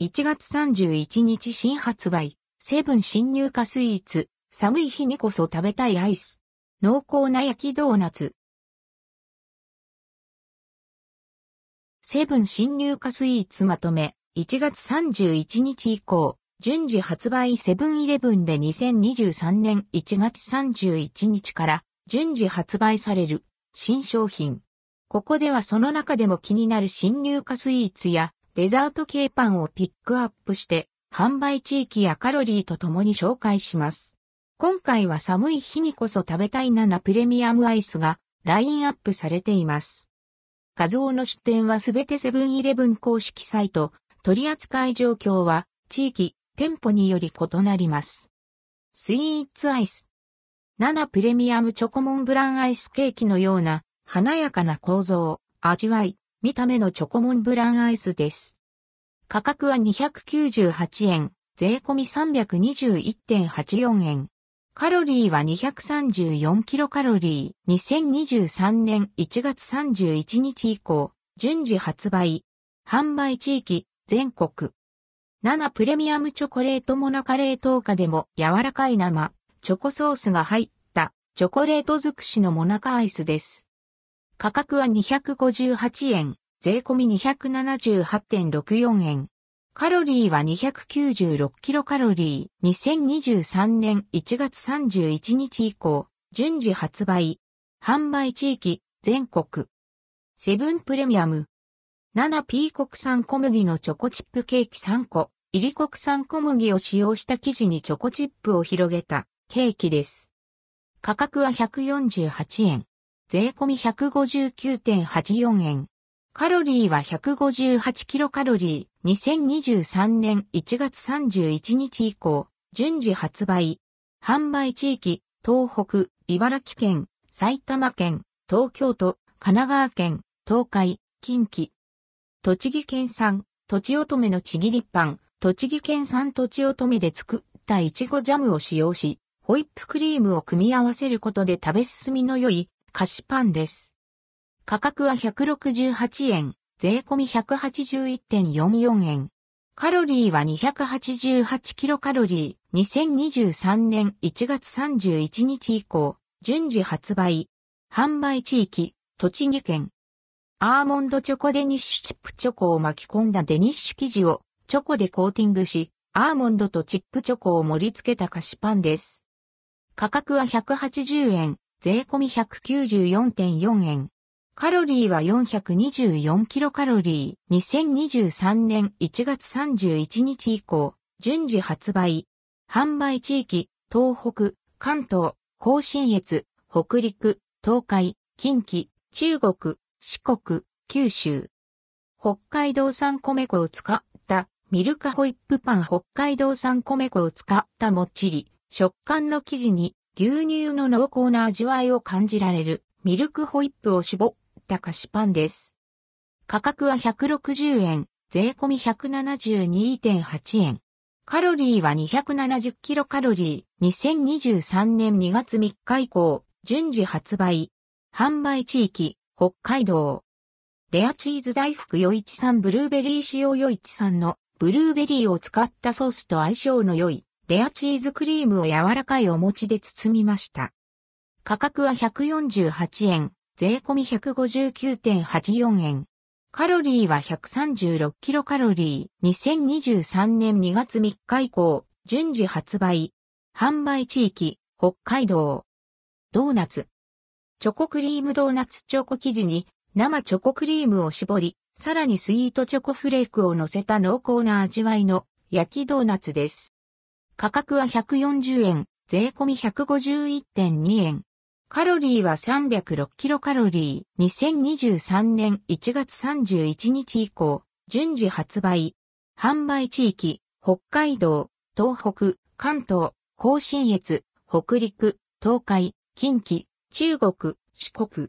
1月31日新発売、セブン新入荷スイーツ、寒い日にこそ食べたいアイス。濃厚な焼きドーナツ。セブン新入荷スイーツまとめ、1月31日以降、順次発売。セブンイレブンで2023年。1月31日から。順次発売される。新商品。ここではその中でも気になる新入荷スイーツやデザート系パンをピックアップして販売地域やカロリーとともに紹介します。今回は寒い日にこそ食べたい7プレミアムアイスがラインアップされています。画像の出展はすべてセブンイレブン公式サイト、取扱い状況は地域、店舗により異なります。スイーツアイス。7プレミアムチョコモンブランアイスケーキのような華やかな構造、味わい、見た目のチョコモンブランアイスです。価格は298円、税込み321.84円。カロリーは234キロカロリー。2023年1月31日以降、順次発売。販売地域、全国。7プレミアムチョコレートモナカレート化でも柔らかい生、チョコソースが入ったチョコレート尽くしのモナカアイスです。価格は258円、税込み278.64円。カロリーは296キロカロリー。2023年1月31日以降、順次発売。販売地域、全国。セブンプレミアム。7P 国産小麦のチョコチップケーキ3個。入り国産小麦を使用した生地にチョコチップを広げたケーキです。価格は148円。税込み159.84円。カロリーは158キロカロリー。2023年1月31日以降、順次発売。販売地域、東北、茨城県、埼玉県、東京都、神奈川県、東海、近畿。栃木県産、とちおとめのちぎりパン、栃木県産とちおとめで作ったいちごジャムを使用し、ホイップクリームを組み合わせることで食べ進みの良い菓子パンです。価格は168円、税込み181.44円。カロリーは288キロカロリー。2023年1月31日以降、順次発売。販売地域、栃木県。アーモンドチョコデニッシュチップチョコを巻き込んだデニッシュ生地をチョコでコーティングし、アーモンドとチップチョコを盛り付けた菓子パンです。価格は180円、税込み194.4円。カロリーは424キロカロリー。2023年1月31日以降、順次発売。販売地域、東北、関東、甲信越、北陸、東海、近畿、中国、四国、九州。北海道産米粉を使ったミルカホイップパン北海道産米粉を使ったもっちり、食感の生地に牛乳の濃厚な味わいを感じられるミルクホイップを絞った菓子パンです。価格は160円、税込み172.8円。カロリーは270キロカロリー。2023年2月3日以降、順次発売。販売地域、北海道。レアチーズ大福余一産ブルーベリー使用余一産のブルーベリーを使ったソースと相性の良いレアチーズクリームを柔らかいお餅で包みました。価格は148円。税込み159.84円。カロリーは136キロカロリー。2023年2月3日以降、順次発売。販売地域、北海道。ドーナツ。チョコクリームドーナツチョコ生地に生チョコクリームを絞り、さらにスイートチョコフレークを乗せた濃厚な味わいの焼きドーナツです。価格は140円、税込み151.2円。カロリーは306キロカロリー。2023年1月31日以降、順次発売。販売地域、北海道、東北、関東、甲信越、北陸、東海、近畿、中国、四国。